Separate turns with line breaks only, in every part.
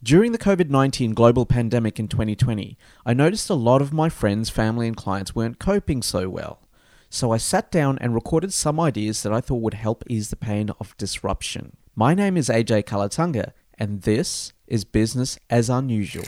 During the COVID 19 global pandemic in 2020, I noticed a lot of my friends, family, and clients weren't coping so well. So I sat down and recorded some ideas that I thought would help ease the pain of disruption. My name is AJ Kalatunga, and this is Business as Unusual.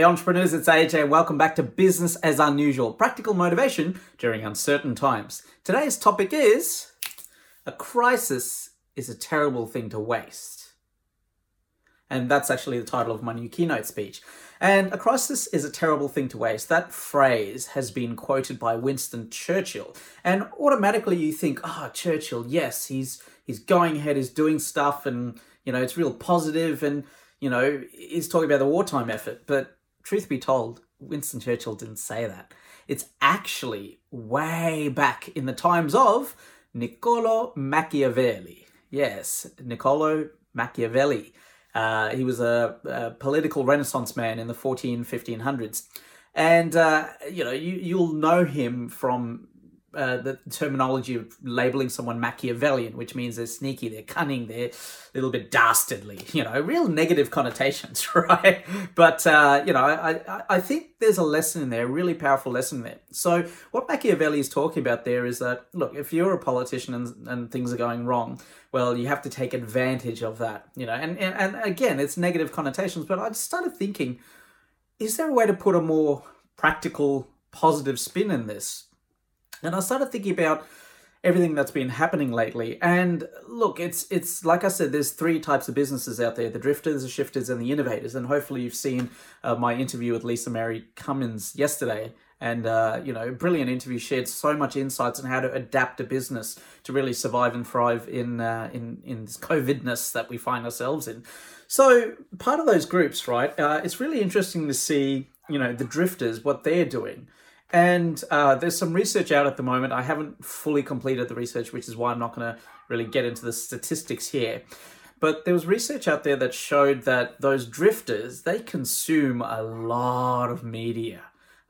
Hey entrepreneurs, it's AJ. Welcome back to Business as Unusual practical motivation during uncertain times. Today's topic is a crisis is a terrible thing to waste. And that's actually the title of my new keynote speech. And a crisis is a terrible thing to waste. That phrase has been quoted by Winston Churchill. And automatically you think, ah, oh, Churchill, yes, he's he's going ahead, he's doing stuff and you know, it's real positive and you know, he's talking about the wartime effort, but truth be told, Winston Churchill didn't say that. It's actually way back in the times of Niccolo Machiavelli. Yes, Niccolo Machiavelli. Uh, he was a, a, political renaissance man in the 14, 1500s. And, uh, you know, you, you'll know him from uh, the terminology of labeling someone Machiavellian, which means they're sneaky, they're cunning, they're a little bit dastardly, you know, real negative connotations, right? But, uh, you know, I, I think there's a lesson in there, a really powerful lesson there. So, what Machiavelli is talking about there is that, look, if you're a politician and, and things are going wrong, well, you have to take advantage of that, you know, and, and, and again, it's negative connotations, but I just started thinking, is there a way to put a more practical, positive spin in this? And I started thinking about everything that's been happening lately. And look, it's it's like I said, there's three types of businesses out there: the drifters, the shifters, and the innovators. And hopefully, you've seen uh, my interview with Lisa Mary Cummins yesterday. And uh, you know, brilliant interview. Shared so much insights on how to adapt a business to really survive and thrive in uh, in in this COVIDness that we find ourselves in. So part of those groups, right? Uh, it's really interesting to see you know the drifters what they're doing and uh, there's some research out at the moment. I haven't fully completed the research, which is why I'm not going to really get into the statistics here. But there was research out there that showed that those drifters, they consume a lot of media.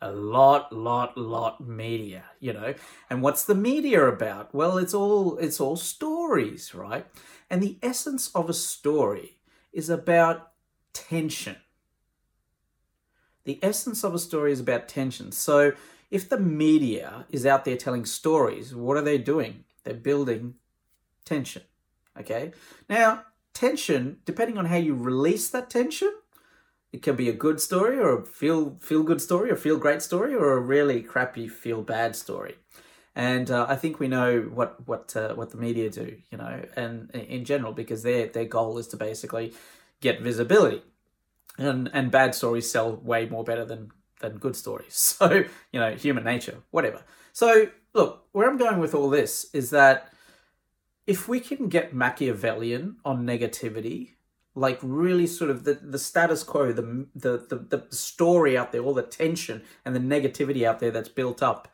A lot, lot, lot media, you know. And what's the media about? Well, it's all it's all stories, right? And the essence of a story is about tension the essence of a story is about tension. So if the media is out there telling stories, what are they doing? They're building tension. Okay. Now, tension, depending on how you release that tension, it can be a good story or a feel feel good story or feel great story or a really crappy feel bad story. And uh, I think we know what what uh, what the media do, you know, and in general because their their goal is to basically get visibility and and bad stories sell way more better than than good stories. So you know, human nature, whatever. So look, where I'm going with all this is that if we can get Machiavellian on negativity, like really sort of the, the status quo, the, the the the story out there, all the tension and the negativity out there that's built up,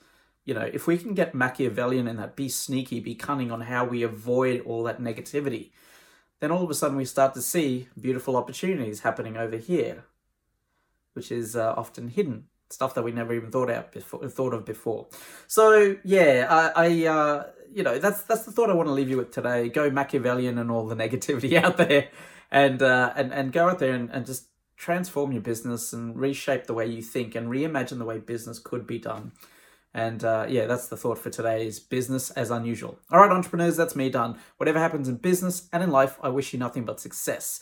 you know, if we can get Machiavellian in that, be sneaky, be cunning on how we avoid all that negativity, then all of a sudden we start to see beautiful opportunities happening over here, which is uh, often hidden stuff that we never even thought out before, thought of before. So yeah, I, I uh, you know that's that's the thought I want to leave you with today. Go Machiavellian and all the negativity out there, and uh, and and go out there and, and just transform your business and reshape the way you think and reimagine the way business could be done. And uh, yeah, that's the thought for today's business as unusual. All right, entrepreneurs, that's me done. Whatever happens in business and in life, I wish you nothing but success.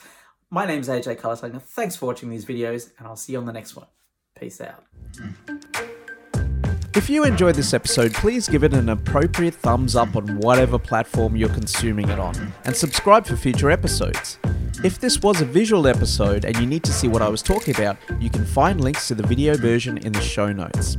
My name's AJ Kalatunga. Thanks for watching these videos, and I'll see you on the next one. Peace out. If you enjoyed this episode, please give it an appropriate thumbs up on whatever platform you're consuming it on, and subscribe for future episodes. If this was a visual episode and you need to see what I was talking about, you can find links to the video version in the show notes.